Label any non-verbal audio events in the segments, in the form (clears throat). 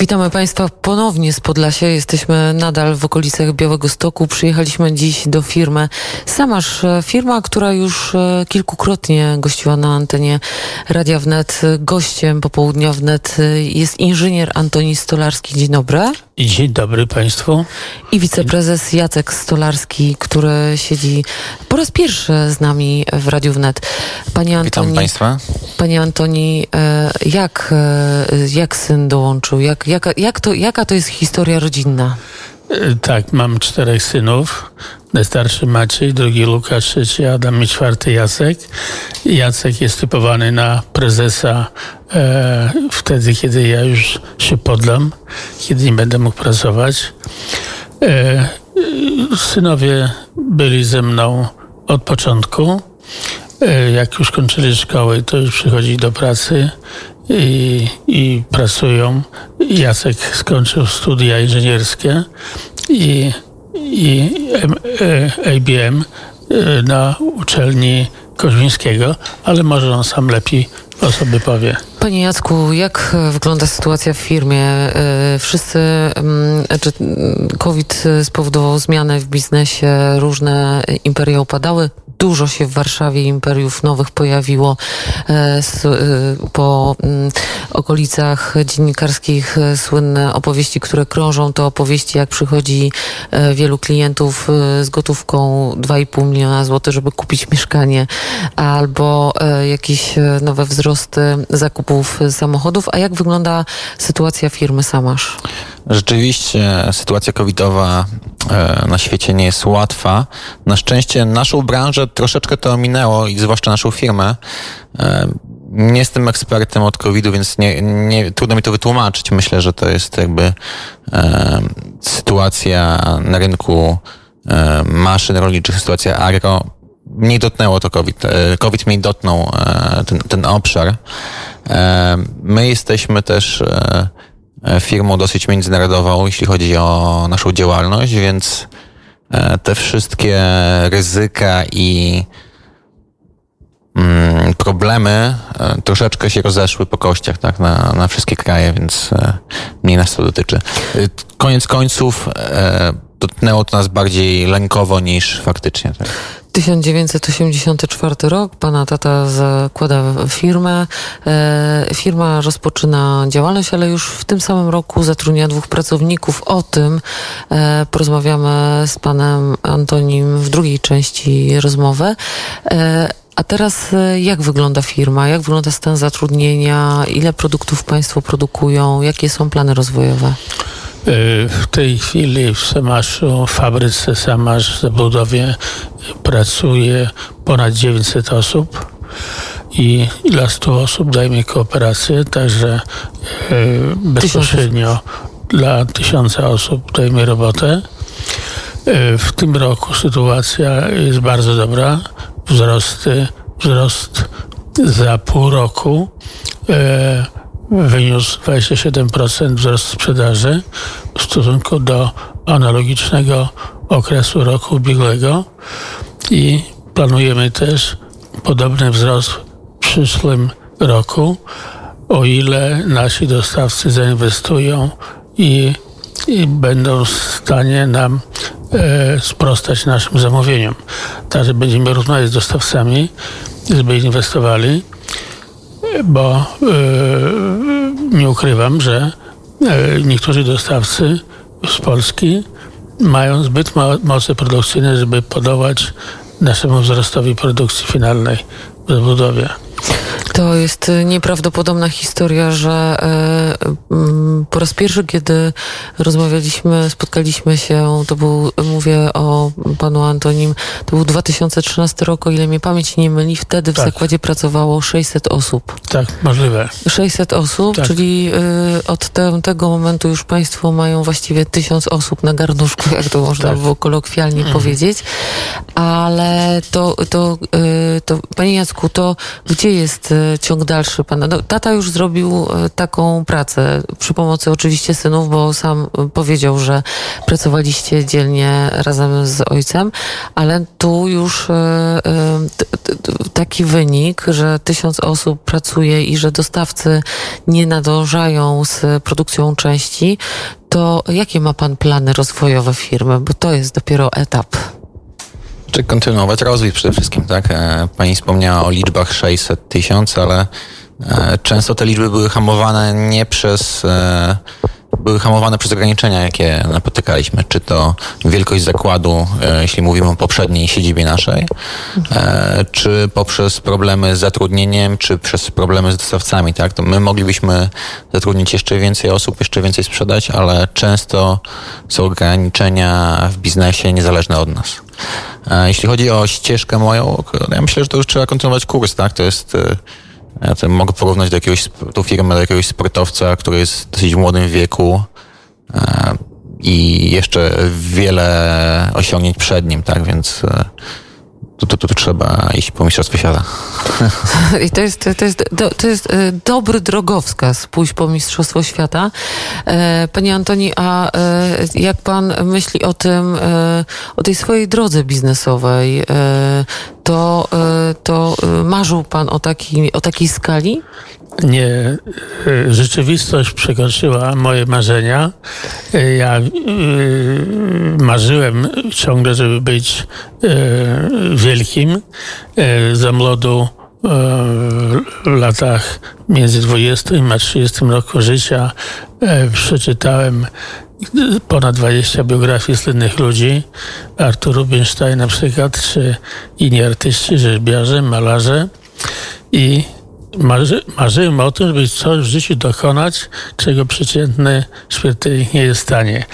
Witamy Państwa ponownie z Podlasia. Jesteśmy nadal w okolicach Białego Stoku. Przyjechaliśmy dziś do firmy Samasz. Firma, która już e, kilkukrotnie gościła na antenie Radia Wnet. Gościem popołudnia Wnet e, jest inżynier Antoni Stolarski. Dzień dobry. Dzień dobry Państwu. I wiceprezes Jacek Stolarski, który siedzi po raz pierwszy z nami w Radiu Wnet. Panie Antoni, Witam Państwa. Panie Antoni, e, jak, jak syn dołączył? Jak jaka, jak to, jaka to jest historia rodzinna? E, tak, mam czterech synów. Najstarszy Maciej, drugi Łukasz, trzeci Adam i czwarty Jacek. Jacek jest typowany na prezesa e, wtedy, kiedy ja już się podlam, kiedy nie będę mógł pracować. E, synowie byli ze mną od początku. E, jak już kończyli szkoły, to już przychodzili do pracy i, i pracują. Jacek skończył studia inżynierskie i, i ABM e, na uczelni Koźmińskiego, ale może on sam lepiej o sobie powie. Panie Jacku, jak wygląda sytuacja w firmie? E, wszyscy, mm, czy COVID spowodował zmianę w biznesie, różne imperia upadały, dużo się w Warszawie imperiów nowych pojawiło e, po mm, okolicach dziennikarskich e, słynne opowieści, które krążą, to opowieści, jak przychodzi e, wielu klientów z gotówką 2,5 miliona złotych, żeby kupić mieszkanie, albo jakieś nowe wzrosty zakupów samochodów. A jak wygląda sytuacja firmy Samasz? Rzeczywiście sytuacja covidowa e, na świecie nie jest łatwa. Na szczęście naszą branżę troszeczkę to ominęło i zwłaszcza naszą firmę. E, nie jestem ekspertem od COVID-u, więc nie, nie, trudno mi to wytłumaczyć. Myślę, że to jest jakby e, sytuacja na rynku e, maszyn rolniczych, sytuacja agro. Mniej dotknęło to COVID. E, COVID mniej dotknął ten, ten obszar. My jesteśmy też firmą dosyć międzynarodową, jeśli chodzi o naszą działalność, więc e, te wszystkie ryzyka i mm, problemy e, troszeczkę się rozeszły po kościach tak, na, na wszystkie kraje, więc mniej nas to dotyczy. Koniec końców dotknęło to nas bardziej lękowo niż faktycznie. Tak. 1984 rok, pana tata zakłada firmę. E, firma rozpoczyna działalność, ale już w tym samym roku zatrudnia dwóch pracowników. O tym e, porozmawiamy z panem Antonim w drugiej części rozmowy. E, a teraz jak wygląda firma? Jak wygląda stan zatrudnienia? Ile produktów państwo produkują? Jakie są plany rozwojowe? W tej chwili w Samaszu, w fabryce Samasz w zabudowie pracuje ponad 900 osób i dla 100 osób dajmy kooperację, także e, bezpośrednio dla tysiąca osób dajmy robotę. E, w tym roku sytuacja jest bardzo dobra. Wzrosty, wzrost za pół roku e, wyniósł 27% wzrost sprzedaży w stosunku do analogicznego okresu roku ubiegłego i planujemy też podobny wzrost w przyszłym roku, o ile nasi dostawcy zainwestują i, i będą w stanie nam e, sprostać naszym zamówieniom. Także będziemy rozmawiać z dostawcami, żeby inwestowali bo e, nie ukrywam, że e, niektórzy dostawcy z Polski mają zbyt moce produkcyjne, żeby podołać naszemu wzrostowi produkcji finalnej w zabudowie. To jest y, nieprawdopodobna historia, że y, po raz pierwszy, kiedy rozmawialiśmy, spotkaliśmy się, to był, mówię o panu Antonim, to był 2013 rok, o ile mnie pamięć nie myli, wtedy w tak. zakładzie pracowało 600 osób. Tak, możliwe. 600 osób, tak. czyli y, od te, tego momentu już państwo mają właściwie 1000 osób na garnuszku, jak to można tak. było kolokwialnie mhm. powiedzieć. Ale to, to, to, panie Jacku, to gdzie jest ciąg dalszy pana? No, tata już zrobił taką pracę przy pomocy oczywiście synów, bo sam powiedział, że pracowaliście dzielnie razem z ojcem, ale tu już taki wynik, że tysiąc osób pracuje i że dostawcy nie nadążają z produkcją części, to jakie ma Pan plany rozwojowe firmy? Bo to jest dopiero etap. Czy kontynuować rozwój przede wszystkim, tak? E, pani wspomniała o liczbach 600 tysięcy, ale e, często te liczby były hamowane nie przez e, były hamowane przez ograniczenia, jakie napotykaliśmy. Czy to wielkość zakładu, e, jeśli mówimy o poprzedniej siedzibie naszej, e, czy poprzez problemy z zatrudnieniem, czy przez problemy z dostawcami, tak? To my moglibyśmy zatrudnić jeszcze więcej osób, jeszcze więcej sprzedać, ale często są ograniczenia w biznesie niezależne od nas. E, jeśli chodzi o ścieżkę moją, ja myślę, że to już trzeba kontynuować kurs, tak? To jest to mogę porównać do jakiegoś, tą firmę do jakiegoś sportowca, który jest w dosyć młodym wieku e, i jeszcze wiele osiągnięć przed nim, tak, więc e, to, to, to, to trzeba iść po Mistrzostwie Świata. I to jest, to jest, to jest e, dobry drogowskaz, pójść po Mistrzostwo Świata. E, panie Antoni, a e, jak pan myśli o tym, o tej swojej drodze biznesowej, to, to marzył pan o, taki, o takiej skali? Nie, rzeczywistość przekroczyła moje marzenia. Ja marzyłem ciągle, żeby być wielkim. Za młodu latach między 20 a 30 roku życia przeczytałem ponad 20 biografii słynnych ludzi. Artur Rubinstein na przykład, czy inni artyści, rzeźbiarze, malarze. I marzy, marzyłem o tym, żeby coś w życiu dokonać, czego przeciętny śmiertelnik nie jest w stanie.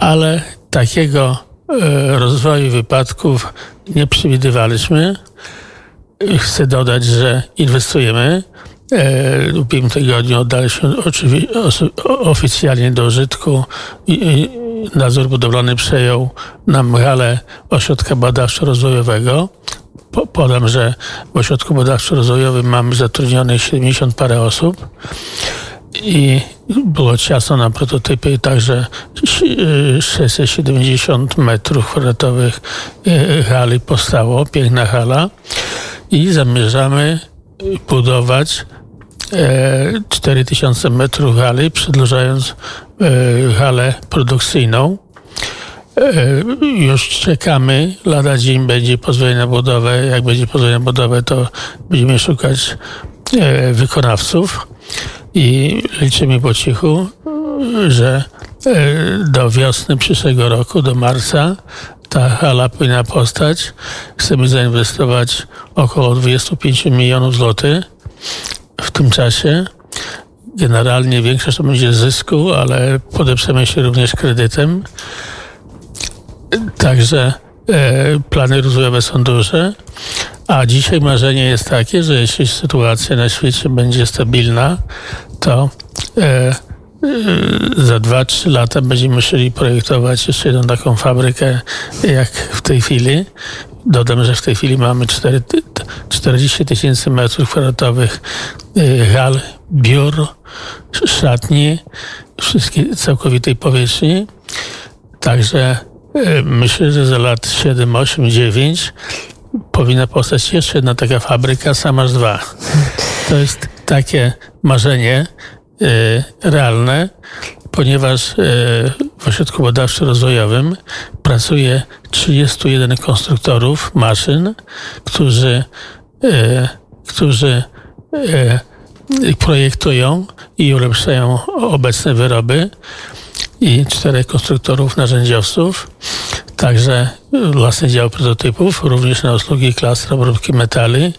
Ale takiego e, rozwoju wypadków nie przewidywaliśmy. Chcę dodać, że inwestujemy. E, w ubiegłym tygodniu oddaliśmy oficjalnie do użytku nadzór budowlany przejął nam galę ośrodka badawczo-rozwojowego podam, że w ośrodku badawczo-rozwojowym mamy zatrudnionych 70 parę osób i było ciasno na prototypy, także 670 metrów kwadratowych e, hali powstało, piękna hala i zamierzamy budować 4000 e, metrów hali, przedłużając e, halę produkcyjną. E, już czekamy. Lada dzień będzie pozwolenie na budowę. Jak będzie pozwolenie na budowę, to będziemy szukać wykonawców i liczymy po cichu, że do wiosny przyszłego roku, do marca, ta hala powinna powstać. Chcemy zainwestować około 25 milionów złotych w tym czasie. Generalnie większość to będzie zysku, ale podeprzemy się również kredytem. Także e, plany rozwojowe są duże, a dzisiaj marzenie jest takie, że jeśli sytuacja na świecie będzie stabilna, to e, za 2-3 lata będziemy musieli projektować jeszcze jedną taką fabrykę, jak w tej chwili. Dodam, że w tej chwili mamy 4, 40 tysięcy metrów kwadratowych hal, biur, szatni, wszystkie całkowitej powierzchni. Także E, myślę, że za lat 7, 8, 9 powinna powstać jeszcze jedna taka fabryka, Samasz 2. To jest takie marzenie realne, ponieważ e, w ośrodku badawczo-rozwojowym pracuje 31 konstruktorów maszyn, którzy, którzy projektują i ulepszają obecne wyroby i czterech konstruktorów narzędziowców, także własny dział prototypów, również na usługi klas obróbki metali.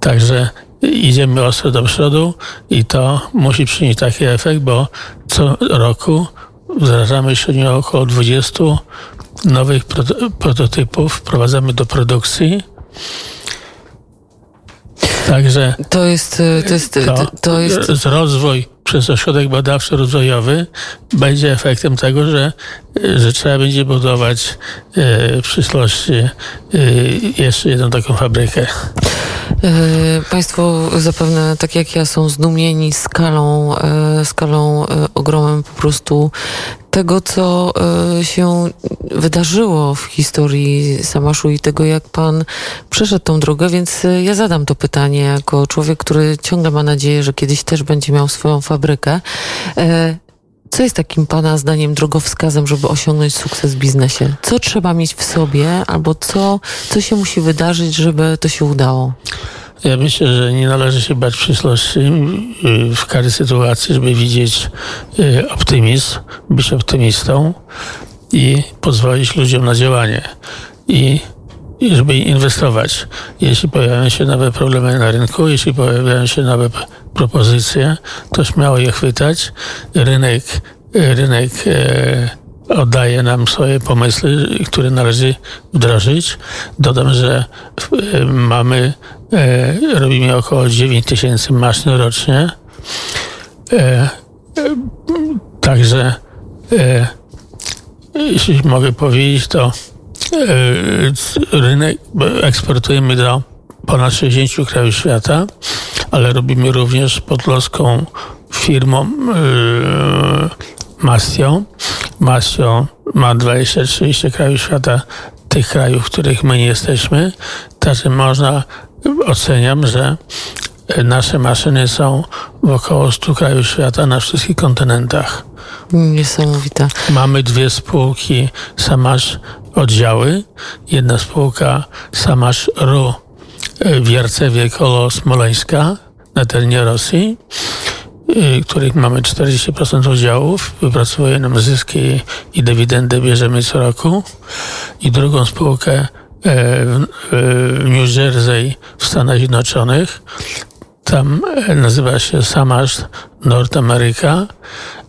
Także idziemy ostro do przodu i to musi przynieść taki efekt, bo co roku wdrażamy średnio około 20 nowych prototypów, wprowadzamy do produkcji. Także to jest, to jest, to, to jest rozwój przez ośrodek badawczo-rozwojowy będzie efektem tego, że, że trzeba będzie budować e, w przyszłości e, jeszcze jedną taką fabrykę. Państwo zapewne, tak jak ja, są zdumieni skalą, skalą ogromem po prostu tego, co się wydarzyło w historii Samaszu i tego, jak pan przeszedł tą drogę, więc ja zadam to pytanie jako człowiek, który ciągle ma nadzieję, że kiedyś też będzie miał swoją fabrykę. Co jest takim Pana zdaniem drogowskazem, żeby osiągnąć sukces w biznesie? Co trzeba mieć w sobie, albo co, co się musi wydarzyć, żeby to się udało? Ja myślę, że nie należy się bać przyszłości y, w każdej sytuacji, żeby widzieć y, optymizm, być optymistą i pozwolić ludziom na działanie. I żeby inwestować. Jeśli pojawiają się nowe problemy na rynku, jeśli pojawiają się nowe propozycje, to śmiało je chwytać. Rynek, rynek e, oddaje nam swoje pomysły, które należy wdrożyć. Dodam, że e, mamy, e, robimy około 9 tysięcy maszyn rocznie. E, e także e, jeśli mogę powiedzieć, to E, rynek eksportujemy do ponad 60 krajów świata, ale robimy również pod loską firmą yy, Mastio. Mastio ma 20-30 krajów świata, tych krajów, w których my nie jesteśmy. Także można, oceniam, że nasze maszyny są w około 100 krajów świata na wszystkich kontynentach. Niesamowite. Mamy dwie spółki Samasz oddziały. Jedna spółka Samasz RU w Jarcewie koło Smoleńska na terenie Rosji, y, których mamy 40% udziałów, wypracowuje nam zyski i dywidendy bierzemy co roku. I drugą spółkę e, w New Jersey w Stanach Zjednoczonych. Tam e, nazywa się Samasz North America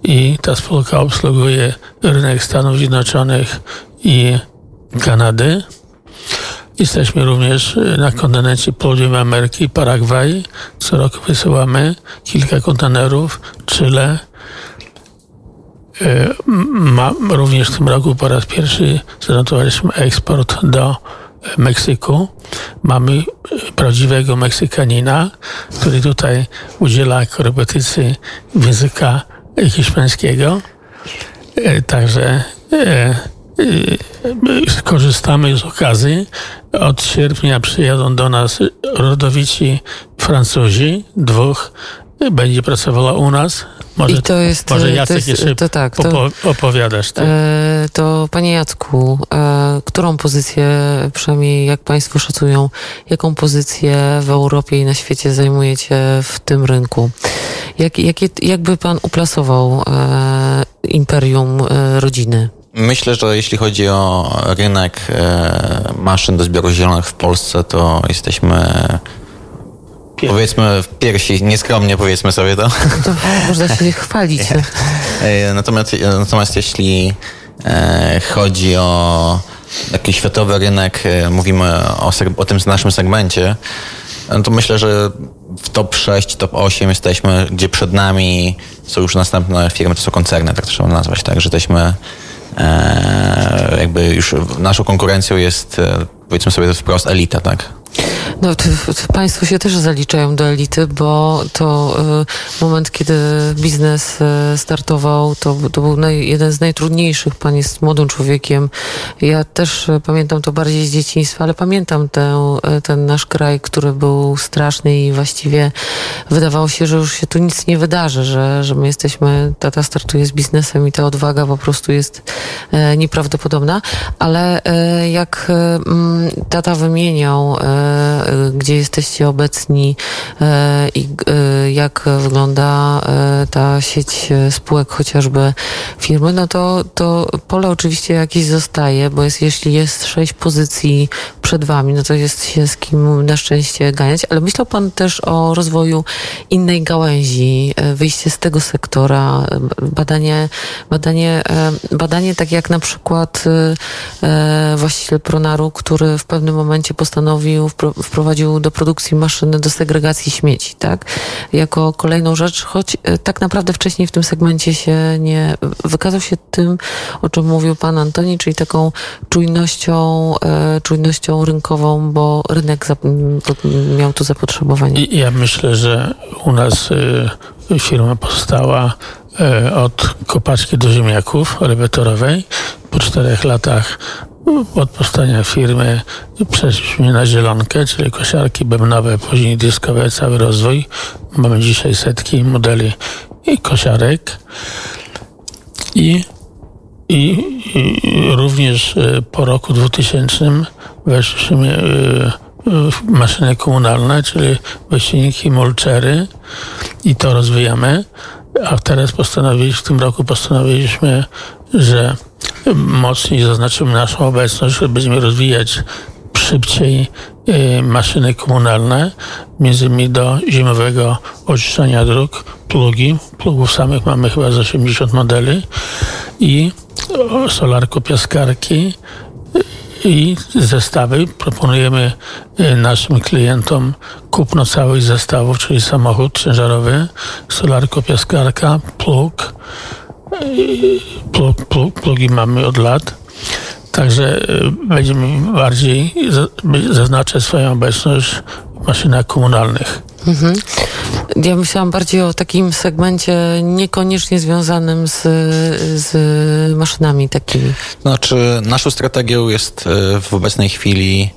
i ta spółka obsługuje rynek Stanów Zjednoczonych i Kanady. Jesteśmy również na kontynencie południowej Ameryki, Paragwaj. Co roku wysyłamy kilka kontenerów, Chile. E, ma, również w tym roku po raz pierwszy zanotowaliśmy eksport do Meksyku. Mamy prawdziwego Meksykanina, który tutaj udziela korepetycji języka hiszpańskiego. Także korzystamy z okazji. Od sierpnia przyjadą do nas rodowici Francuzi, dwóch. Będzie pracowała u nas. Może, I to jest, może Jacek to jest, jeszcze to tak, to, opowiadasz. Ty. E, to panie Jacku, e, którą pozycję, przynajmniej jak państwo szacują, jaką pozycję w Europie i na świecie zajmujecie w tym rynku? Jak, jakie, jakby pan uplasował e, imperium e, rodziny? Myślę, że jeśli chodzi o rynek e, maszyn do zbioru zielonych w Polsce, to jesteśmy Powiedzmy w piersi, nieskromnie powiedzmy sobie to. To można się (laughs) chwalić. E, natomiast, natomiast jeśli chodzi o taki światowy rynek, mówimy o, o tym naszym segmencie, no to myślę, że w top 6, top 8 jesteśmy, gdzie przed nami są już następne firmy, to są koncerny, tak to trzeba nazwać, tak, że jesteśmy e, jakby już naszą konkurencją jest e, powiedzmy sobie wprost elita, tak? No, Państwo się też zaliczają do elity, bo to y, moment, kiedy biznes y, startował, to, to był naj, jeden z najtrudniejszych. Pan jest młodym człowiekiem. Ja też y, pamiętam to bardziej z dzieciństwa, ale pamiętam tę, ten nasz kraj, który był straszny i właściwie wydawało się, że już się tu nic nie wydarzy, że, że my jesteśmy, tata startuje z biznesem i ta odwaga po prostu jest nieprawdopodobna. Ale jak mm, tata wymieniał gdzie jesteście obecni e, i e, jak wygląda ta sieć spółek chociażby firmy, no to, to pole oczywiście jakieś zostaje, bo jest, jeśli jest sześć pozycji przed wami, no to jest się z kim na szczęście ganiać, ale myślał pan też o rozwoju innej gałęzi, wyjście z tego sektora, badanie, badanie, badanie tak jak na przykład właściciel Pronaru, który w pewnym momencie postanowił doprowadził do produkcji maszyny do segregacji śmieci, tak? Jako kolejną rzecz, choć e, tak naprawdę wcześniej w tym segmencie się nie wykazał się tym, o czym mówił pan Antoni, czyli taką czujnością, e, czujnością rynkową, bo rynek miał tu zapotrzebowanie. Ja myślę, że u nas firma powstała od kopaczki do ziemniaków elewatorowej. Po czterech latach od powstania firmy przeszliśmy na zielonkę, czyli kosiarki bębnowe, później dyskowe, cały rozwój. Mamy dzisiaj setki modeli i kosiarek. I, i, i również e, po roku 2000 weszliśmy e, w maszyny komunalne, czyli wyścigniki, mulczery i to rozwijamy. A teraz postanowiliśmy, w tym roku postanowiliśmy, że mocniej zaznaczymy naszą obecność, że będziemy rozwijać szybciej y, maszyny komunalne, między innymi do zimowego oczyszczania dróg, plugi. Plugów samych mamy chyba z 80 modeli i solarko-piaskarki i zestawy. Proponujemy y, naszym klientom kupno całych zestawów, czyli samochód ciężarowy, solarko-piaskarka, plug, plug, plug, plugi mamy od lat. Także y, będziemy bardziej zaznaczać swoją obecność w maszynach komunalnych. Mhm. Ja myślałam bardziej o takim segmencie niekoniecznie związanym z, z maszynami takimi. Znaczy, naszą strategią jest y, w obecnej chwili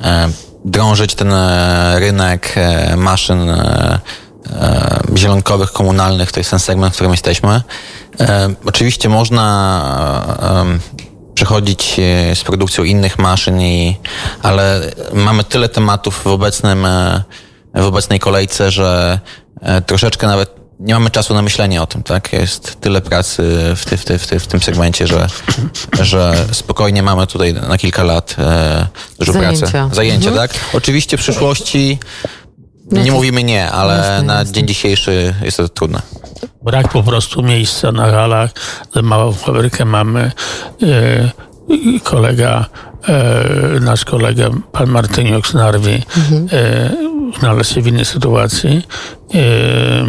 e, drążyć ten e, rynek e, maszyn zielonkowych, komunalnych. To jest ten segment, w którym jesteśmy. Oczywiście można przechodzić e, z produkcją innych maszyn, i, ale mamy tyle tematów w, obecnym, e, w obecnej kolejce, że e, troszeczkę nawet nie mamy czasu na myślenie o tym, tak? Jest tyle pracy w, ty, w, ty, w, ty, w tym segmencie, że, że spokojnie mamy tutaj na kilka lat e, dużo Zajęcia. pracy. Zajęcia, mhm. tak? Oczywiście w przyszłości no nie mówimy nie, ale na dzień dzisiejszy jest to trudne. Brak po prostu miejsca na halach. Małą fabrykę mamy. E, kolega, e, nasz kolega, pan Martyniuk z Narwi, mhm. E, znalazł się w innej sytuacji.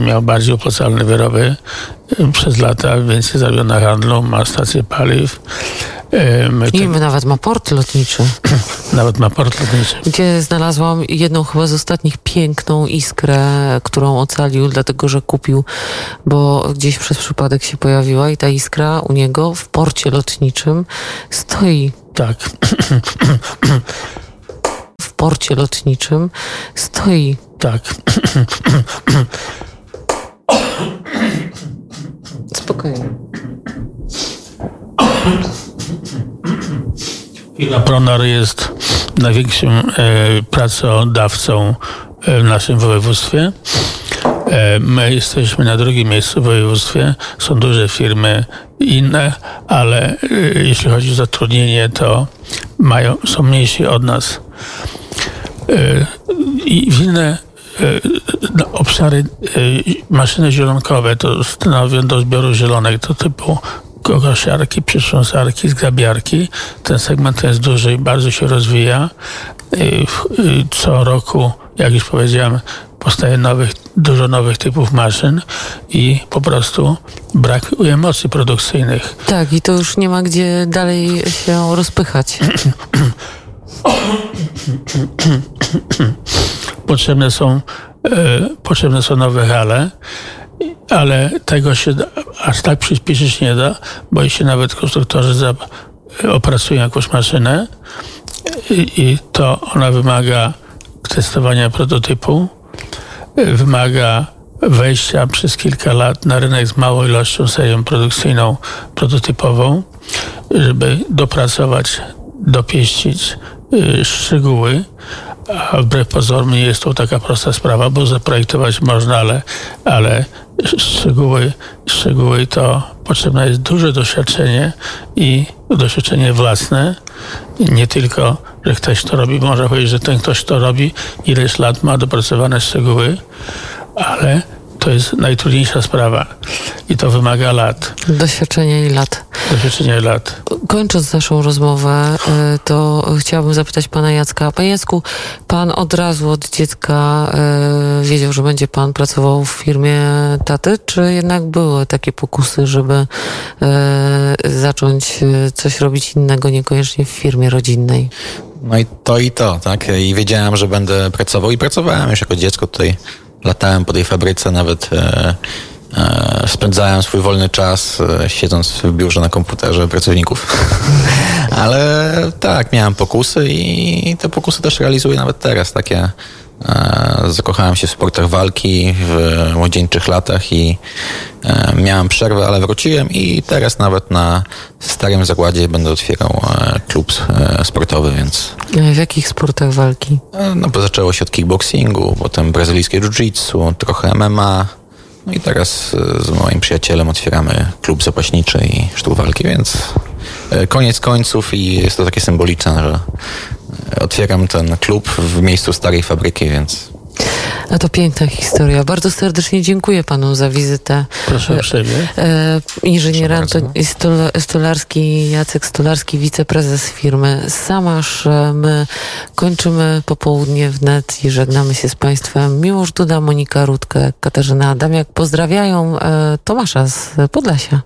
Miał bardziej opłacalne wyroby przez lata, więcej zarobił na handlu, ma stację paliw My I nawet ma port lotniczy. (clears throat) nawet ma port lotniczy. Gdzie znalazłam jedną chyba z ostatnich piękną iskrę, którą ocalił, dlatego że kupił, bo gdzieś przez przypadek się pojawiła i ta iskra u niego w porcie lotniczym stoi. Tak. (clears throat) w porcie lotniczym stoi. Tak. Spokojnie. Firma Pronar jest największym e, pracodawcą e, w naszym województwie. E, my jesteśmy na drugim miejscu w województwie. Są duże firmy inne, ale e, jeśli chodzi o zatrudnienie, to mają, są mniejsi od nas. E, I w inne e, obszary maszyny zielonkowe to stanowią do zbioru zielonek, to typu kosiarki, przytrząsarki, zgrabiarki. Ten segment jest duży i bardzo się rozwija. Co roku, jak już powiedziałem, powstaje nowych, dużo nowych typów maszyn i po prostu brakuje mocy produkcyjnych. Tak, i to już nie ma gdzie dalej się rozpychać. (clears throat) (coughs) potrzebne są, e, potrzebne są nowe hale ale tego się aż tak przyspieszyć nie da, bo jeśli nawet konstruktorzy za, opracują jakąś maszynę i, i to ona wymaga testowania prototypu, wymaga wejścia przez kilka lat na rynek z małą ilością serią produkcyjną, prototypową, żeby dopracować, dopieścić szczegóły, a wbrew pozorom nie jest to taka prosta sprawa, bo zaprojektować można, ale, ale szczegóły, szczegóły to potrzebne jest duże doświadczenie i doświadczenie własne. Nie tylko, że ktoś to robi, można powiedzieć, że ten ktoś to robi, ileś lat ma dopracowane szczegóły, ale to jest najtrudniejsza sprawa i to wymaga lat. Doświadczenia i lat. Doświadczenia i lat. Kończąc naszą rozmowę, y, to chciałabym zapytać pana Jacka. Panie Jacku, pan od razu od dziecka y, wiedział, że będzie pan pracował w firmie taty, czy jednak były takie pokusy, żeby y, zacząć coś robić innego, niekoniecznie w firmie rodzinnej? No i to i to, tak? I wiedziałem, że będę pracował i pracowałem już jako dziecko tutaj. Latałem po tej fabryce, nawet e, e, spędzałem swój wolny czas e, siedząc w biurze na komputerze pracowników. (laughs) Ale tak, miałem pokusy i te pokusy też realizuję nawet teraz. Takie zakochałem się w sportach walki w młodzieńczych latach i e, miałem przerwę, ale wróciłem i teraz nawet na starym zakładzie będę otwierał e, klub e, sportowy, więc W jakich sportach walki? E, No bo zaczęło się od kickboxingu, potem brazylijskie jiu-jitsu, trochę MMA. No i teraz e, z moim przyjacielem otwieramy klub zapaśniczy i sztuk walki, więc e, koniec końców i jest to takie symboliczne, że e, otwieram ten klub w miejscu starej fabryki, więc A to piękna historia. Bardzo serdecznie dziękuję panu za wizytę. Proszę uprzejmie. E, inżynier Stola- Stolarski, Jacek Stolarski, wiceprezes firmy Samasz. E, My kończymy popołudnie wnet i żegnamy się z państwem. Miłosz Duda, Monika Rutkę, Katarzyna Adamiak. Pozdrawiają e, Tomasza z Podlasia.